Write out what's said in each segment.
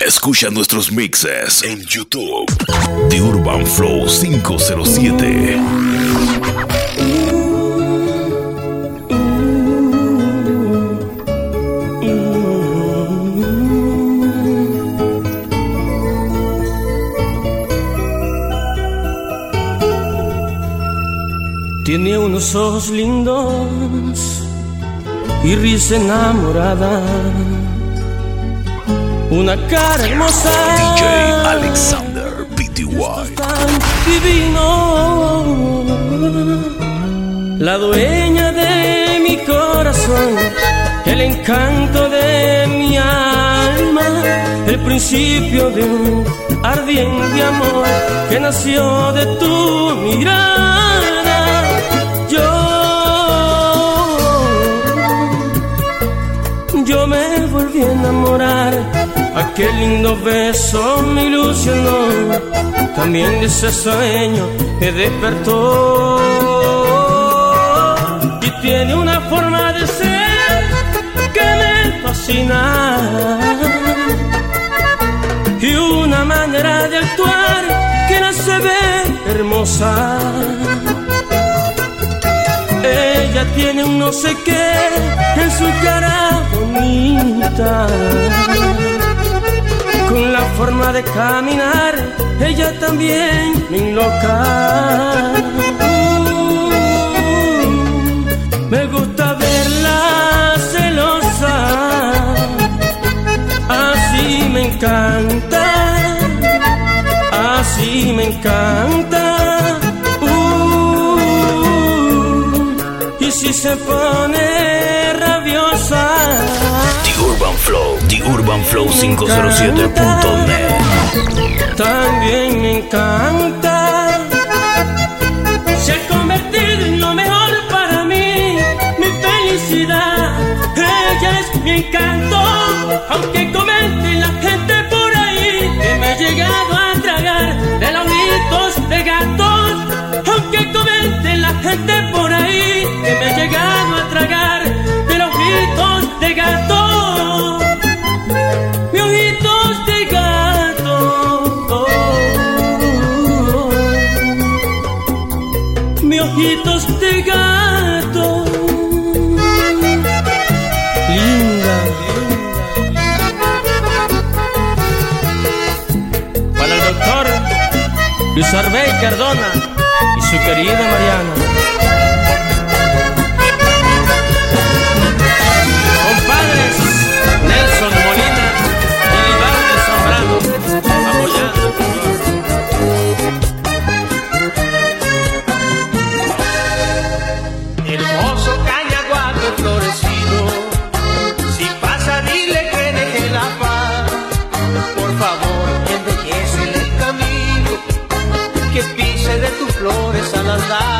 Escucha nuestros mixes en YouTube. The Urban Flow 507. Tiene unos ojos lindos y risa enamorada. Una cara hermosa. DJ Alexander PTY. Tan divino. La dueña de mi corazón. El encanto de mi alma. El principio de un ardiente amor que nació de tu mirada. Yo, yo me volví a enamorar. Aquel lindo beso me ilusionó. También ese sueño me despertó. Y tiene una forma de ser que me fascina y una manera de actuar que la se ve hermosa. Ella tiene un no sé qué en su cara bonita. Con la forma de caminar, ella también me enloca. Uh, me gusta verla celosa así me encanta, así me encanta. Uh, y si se pone The Urban Flow. The Urban Flow 507.net. también me encanta. Se ha convertido en lo mejor para mí, mi felicidad. Ella es mi encanto, aunque comente Luis Arbey Cardona y su querida Mariana. love.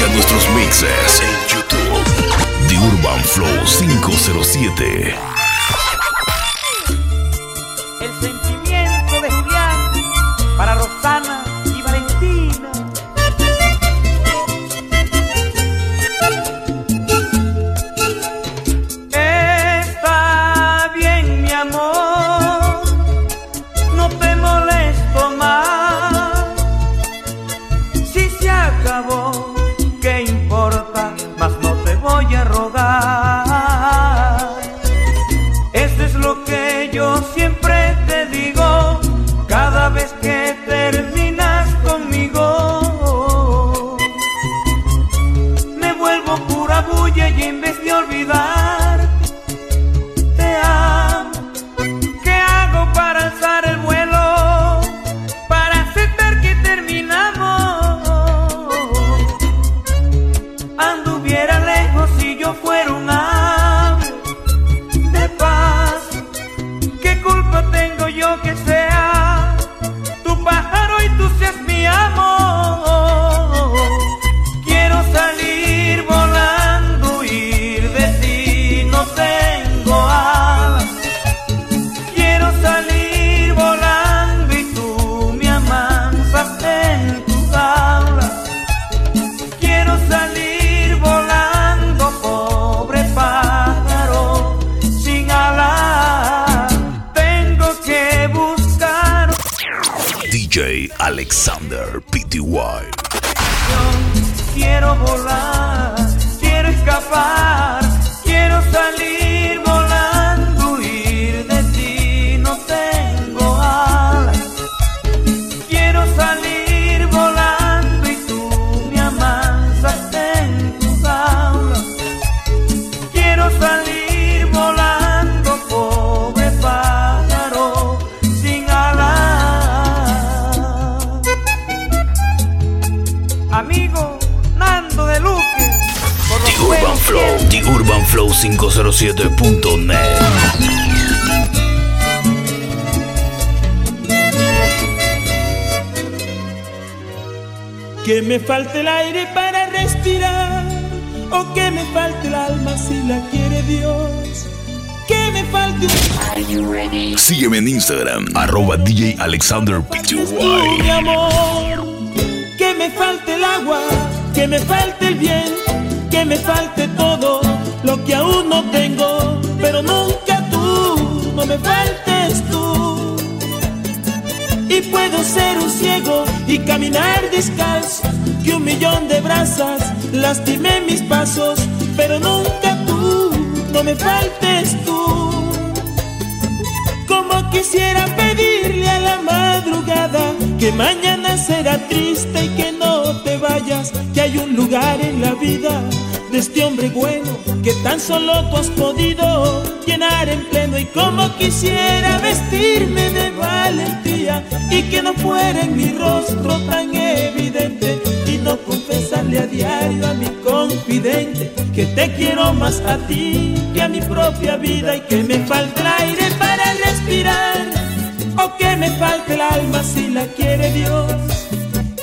Escucha nuestros mixes en YouTube. The Urban Flow 507. 507.net. Que me falte el aire para respirar o que me falte el alma si la quiere Dios. Que me falte un Sígueme en Instagram, arroba DJ Alexander tú, mi PTY. amor. Que me falte el agua, que me falte el viento, que me falte todo lo que aún no tengo, pero nunca tú, no me faltes tú. Y puedo ser un ciego y caminar descalzo, que un millón de brasas lastimé mis pasos, pero nunca tú, no me faltes tú. Como quisiera pedirle a la madrugada que mañana será triste y que no te vayas, que hay un lugar en la vida de este hombre bueno que tan solo tú has podido llenar en pleno y como quisiera vestirme de valentía y que no fuera en mi rostro tan evidente y no confesarle a diario a mi confidente que te quiero más a ti que a mi propia vida y que me falta el aire para respirar o que me falte el alma si la quiere Dios.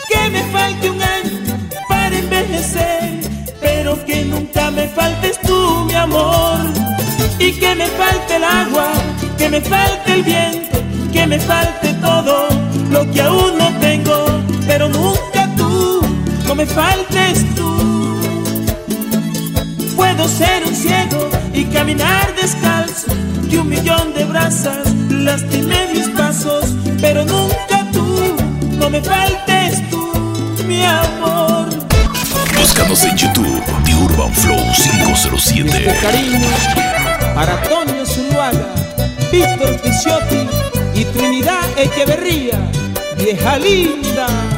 Que me falte un año para envejecer, que nunca me faltes tú, mi amor, y que me falte el agua, que me falte el viento, que me falte todo lo que aún no tengo, pero nunca tú, no me faltes tú. Puedo ser un ciego y caminar descalzo, que un millón de brasas lastimé mis pasos, pero nunca tú, no me faltes Búscanos en YouTube, The Urban Flow 507. Cariño para Antonio Zuluaga, Víctor Picciotti y Trinidad Echeverría, vieja linda.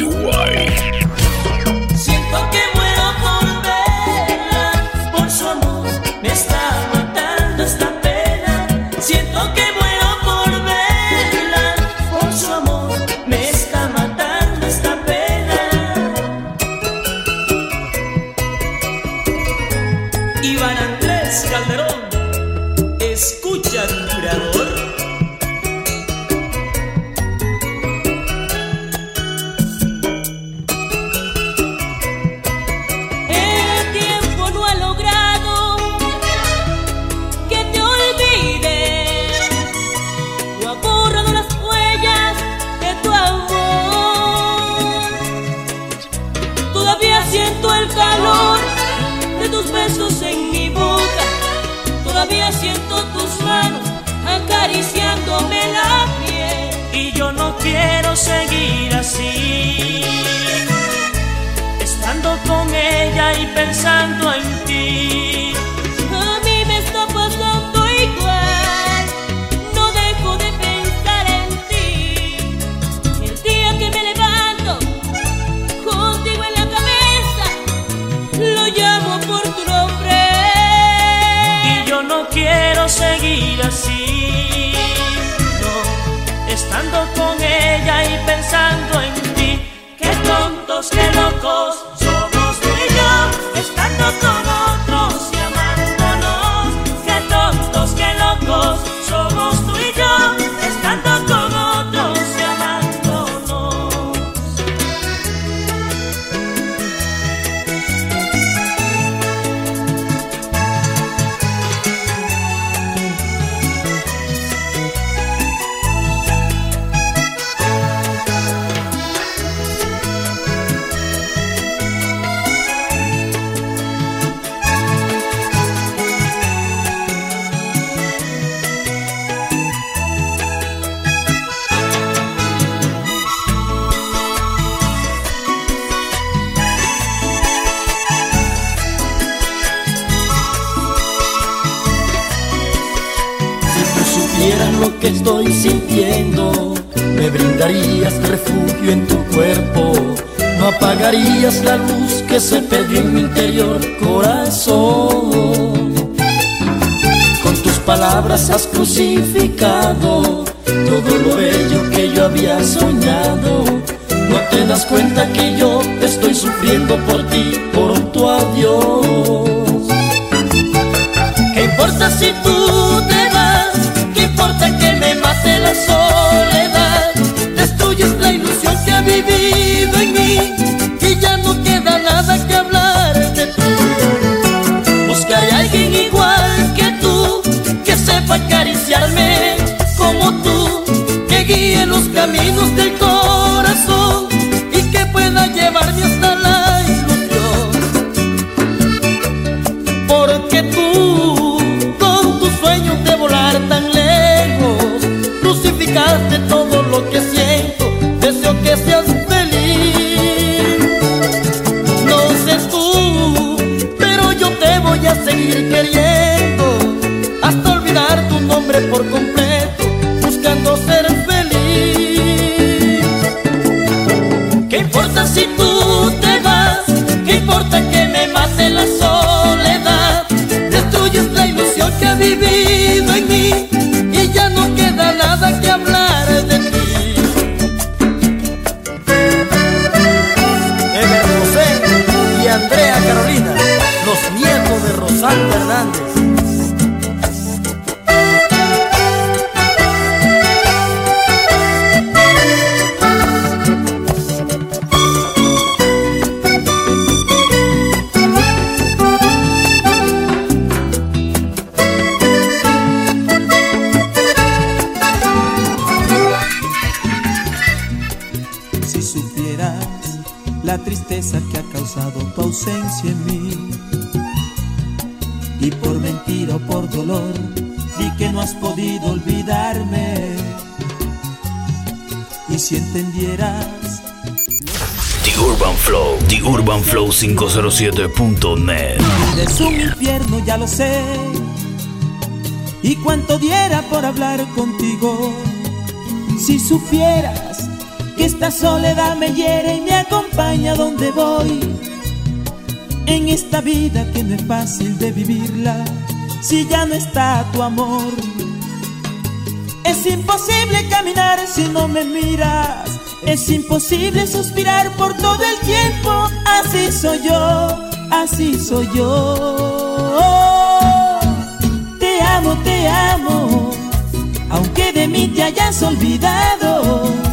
Alexander estoy sintiendo, me brindarías refugio en tu cuerpo. No apagarías la luz que se perdió en mi interior corazón. Con tus palabras has crucificado todo lo bello que yo había soñado. No te das cuenta que yo estoy sufriendo por ti, por tu adiós. ¿Qué importa si tú soledad? Destruyes la ilusión que ha vivido en mí y ya no queda nada que hablar de ti. Busca a alguien igual que tú que sepa acariciarme como tú, que guíe los caminos del corazón tristeza que ha causado tu ausencia en mí. Y por mentira o por dolor di que no has podido olvidarme. Y si entendieras The Urban Flow, The Urban Flow 507.net. es un infierno ya lo sé. Y cuánto diera por hablar contigo Si supieras que esta soledad me hiere y me acompaña donde voy. En esta vida que no es fácil de vivirla, si ya no está tu amor. Es imposible caminar si no me miras. Es imposible suspirar por todo el tiempo. Así soy yo, así soy yo. Te amo, te amo, aunque de mí te hayas olvidado.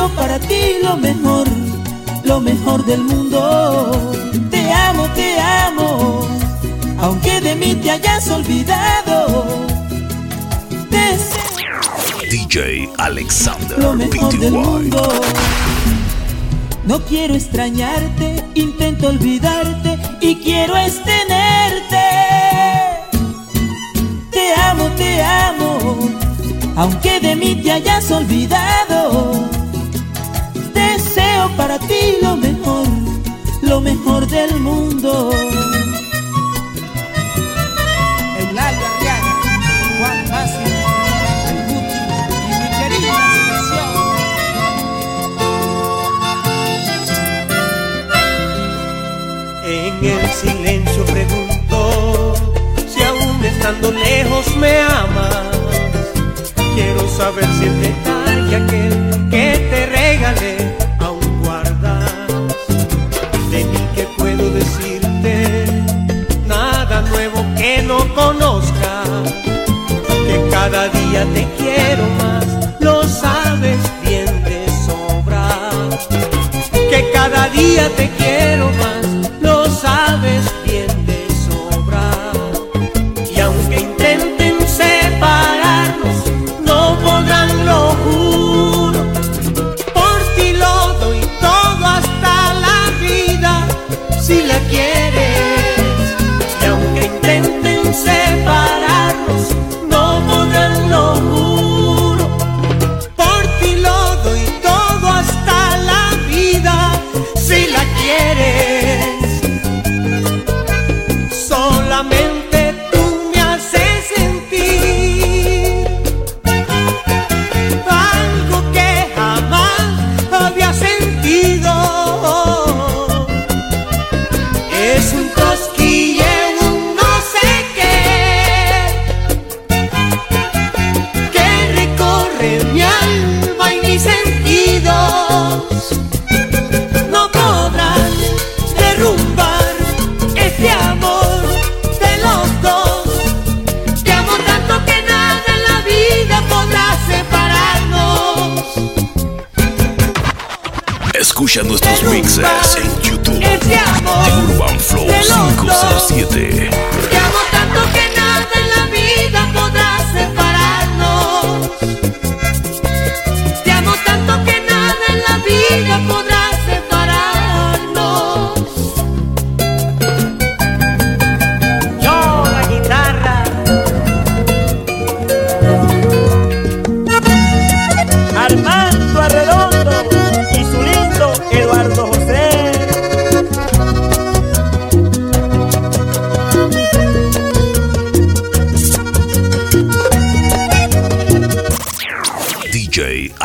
Deseo para ti lo mejor, lo mejor del mundo. Te amo, te amo, aunque de mí te hayas olvidado. Deseo DJ Alexander lo mejor del mundo. No quiero extrañarte, intento olvidarte y quiero es tenerte. Te amo, te amo, aunque de mí te hayas olvidado. Para ti lo mejor, lo mejor del mundo. Eulalia Arriaga, Juan Masi, el Guti y mi querida selección. En el silencio pregunto si aún estando lejos me amas. Quiero saber si el detalle aquel te quiero más, lo sabes bien de sobra que cada día te quiero más,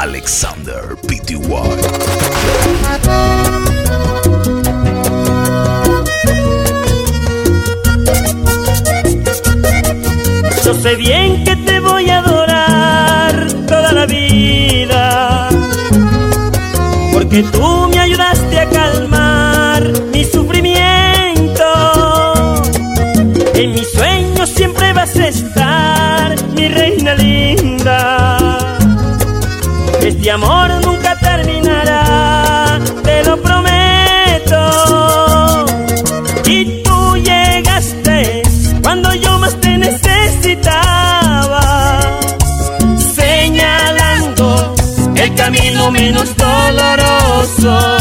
Alexander Pty. Yo sé bien que te voy a adorar toda la vida, porque tú menos doloroso.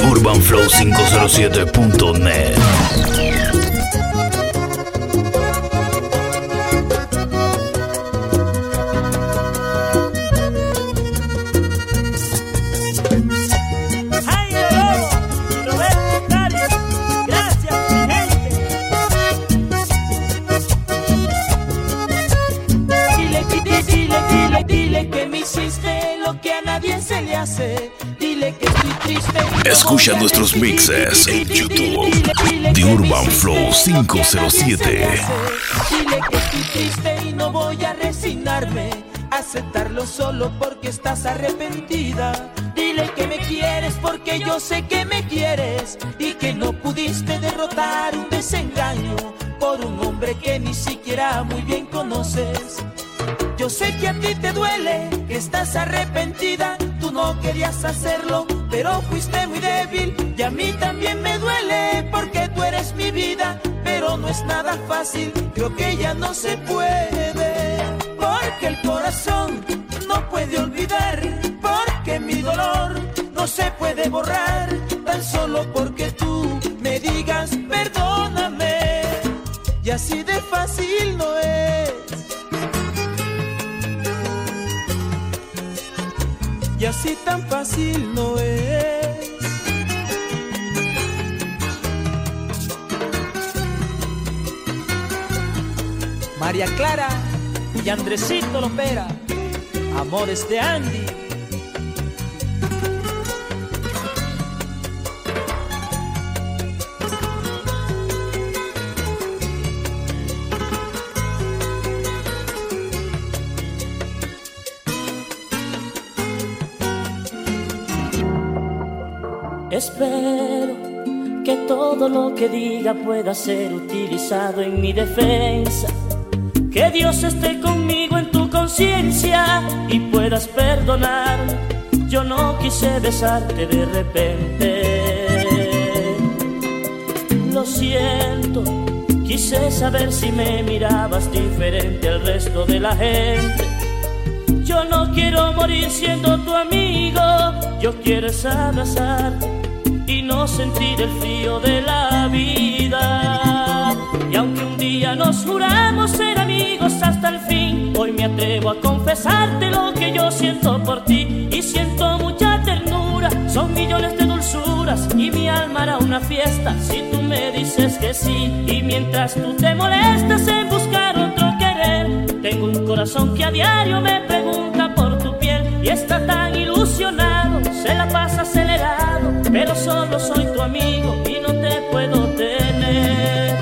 urbanflow507.net. Escucha nuestros mixes en YouTube. me Urban Flow lo que a nadie se le 507. hace. Dile que y no voy a resignarme. Aceptarlo solo porque estás arrepentida. Dile que me quieres porque yo sé que me quieres y que no pudiste derrotar un desengaño por un hombre que ni siquiera muy bien conoces. Yo sé que a ti te duele, que estás arrepentida, no querías hacerlo, pero fuiste muy débil. Y a mí también me duele porque tú eres mi vida, pero no es nada fácil, creo que ya no se puede, porque el corazón no puede olvidar, porque mi dolor no se puede borrar, tan solo porque tú me digas perdóname, y así de fácil no es. Así tan fácil no es. María Clara y Andresito Lopera, amores de Andy. Espero que todo lo que diga pueda ser utilizado en mi defensa. Que Dios esté conmigo en tu conciencia y puedas perdonar. Yo no quise besarte de repente. Lo siento, quise saber si me mirabas diferente al resto de la gente. Yo no quiero morir siendo tu amigo, yo quiero es no sentir el frío de la vida. Y aunque un día nos juramos ser amigos hasta el fin, hoy me atrevo a confesarte lo que yo siento por ti y siento mucha ternura. Son millones de dulzuras y mi alma hará una fiesta si tú me dices que sí. Y mientras tú te molestas en buscar otro querer, tengo un corazón que a diario me pregunta por tu piel y está tan ilusionado, se la pasa acelerado, pero solo soy tu amigo y no te puedo tener.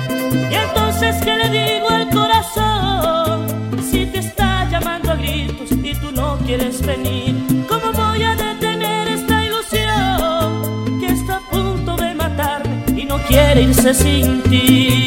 Y entonces, ¿qué le digo al corazón? Si te está llamando a gritos y tú no quieres venir, ¿cómo voy a detener esta ilusión que está a punto de matarme y no quiere irse sin ti?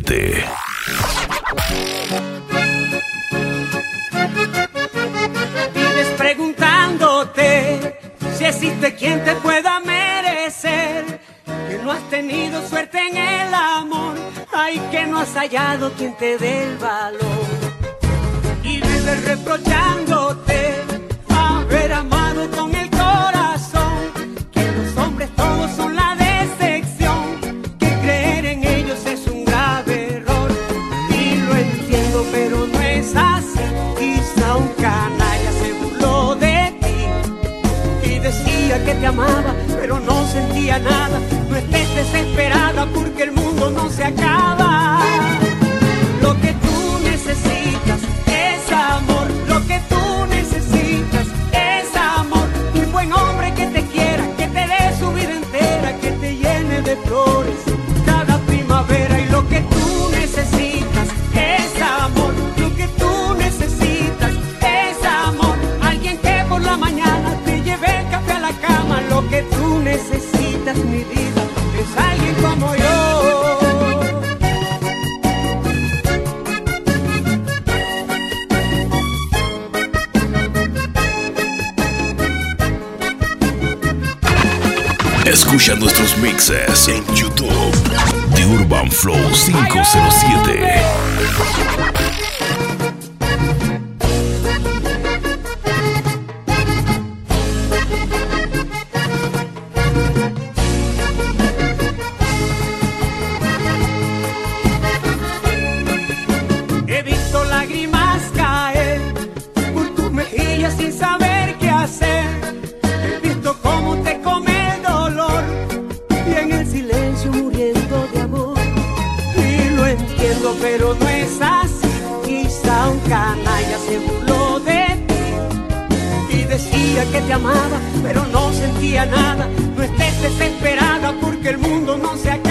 507. Vives preguntándote si existe quien te pueda merecer. Que no has tenido suerte en el amor. Ay, que no has hallado quien te dé el valor. Y vives reprochándote haber amado con el pero no sentía nada. No estés desesperada porque el mundo no se acaba. Saber qué hacer. He visto cómo te come el dolor y en el silencio muriendo de amor. Y lo entiendo, pero no es así. Quizá un canalla se burló de ti y decía que te amaba, pero no sentía nada. No estés desesperada porque el mundo no se acaba.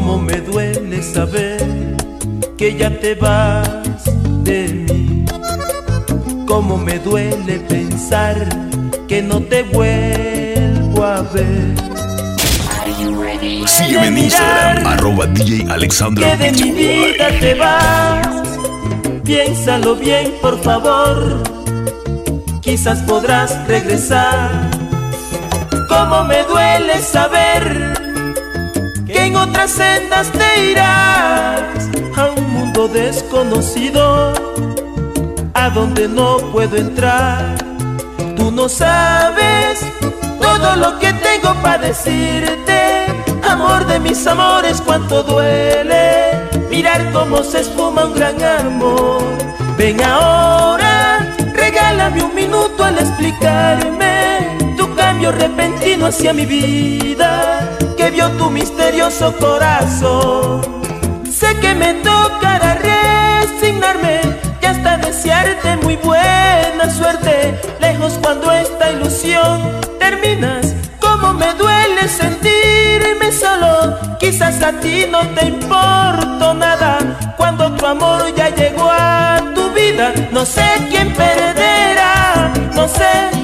Cómo me duele saber que ya te vas de mí. Cómo me duele pensar que no te vuelvo a ver. Sígueme en Instagram, arroba DJ Alexandra Que de mi vida te vas. Piénsalo bien, por favor. Quizás podrás regresar. Cómo me duele saber en otras sendas te irás a un mundo desconocido, a donde no puedo entrar. Tú no sabes todo lo que tengo para decirte, amor de mis amores, cuánto duele mirar cómo se espuma un gran amor. Ven ahora, regálame un minuto al explicarme tu cambio repentino hacia mi vida que vio tu misterioso corazón. Sé que me tocará resignarme y hasta desearte muy buena suerte. Lejos cuando esta ilusión terminas, como me duele sentirme solo. Quizás a ti no te importo nada cuando tu amor ya llegó a tu vida. No sé quién perderá, no sé,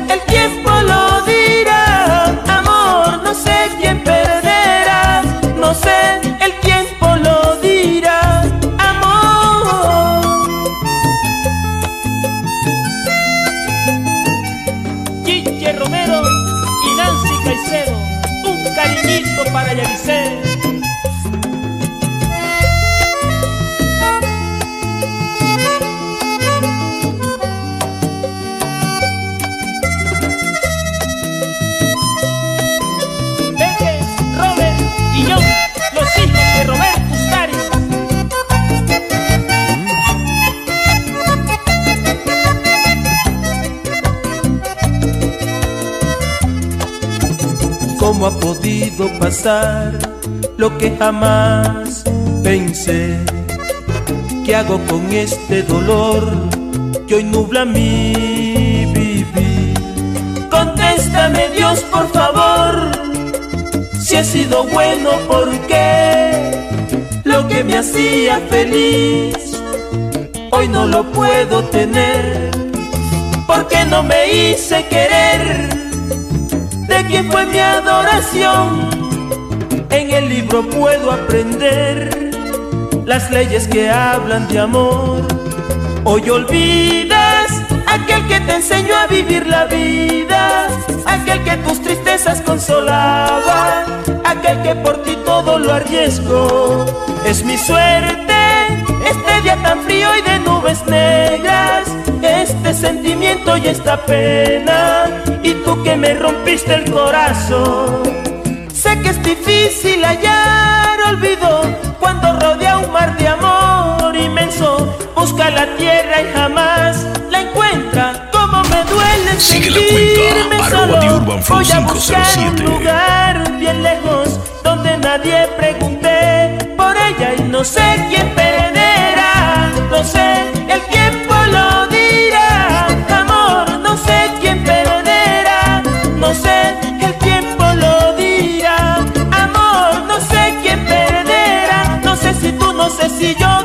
¿Cómo ha podido pasar lo que jamás pensé? ¿Qué hago con este dolor que hoy nubla mi vivir? Contéstame Dios por favor, si he sido bueno, ¿por qué? Lo que me hacía feliz, hoy no lo puedo tener, porque no me hice querer quién fue mi adoración. En el libro puedo aprender las leyes que hablan de amor. Hoy olvidas aquel que te enseñó a vivir la vida, aquel que tus tristezas consolaba, aquel que por ti todo lo arriesgó. Es mi suerte este día tan frío y de nubes negras, este sentimiento y esta pena, que me rompiste el corazón. Sé que es difícil hallar olvido cuando rodea un mar de amor inmenso. Busca la tierra y jamás la encuentra. Como me duele Sigue la sentirme cuenta, solo. Urban Flow Voy a buscar 507. un lugar bien lejos donde nadie pregunte por ella y no sé quién si yo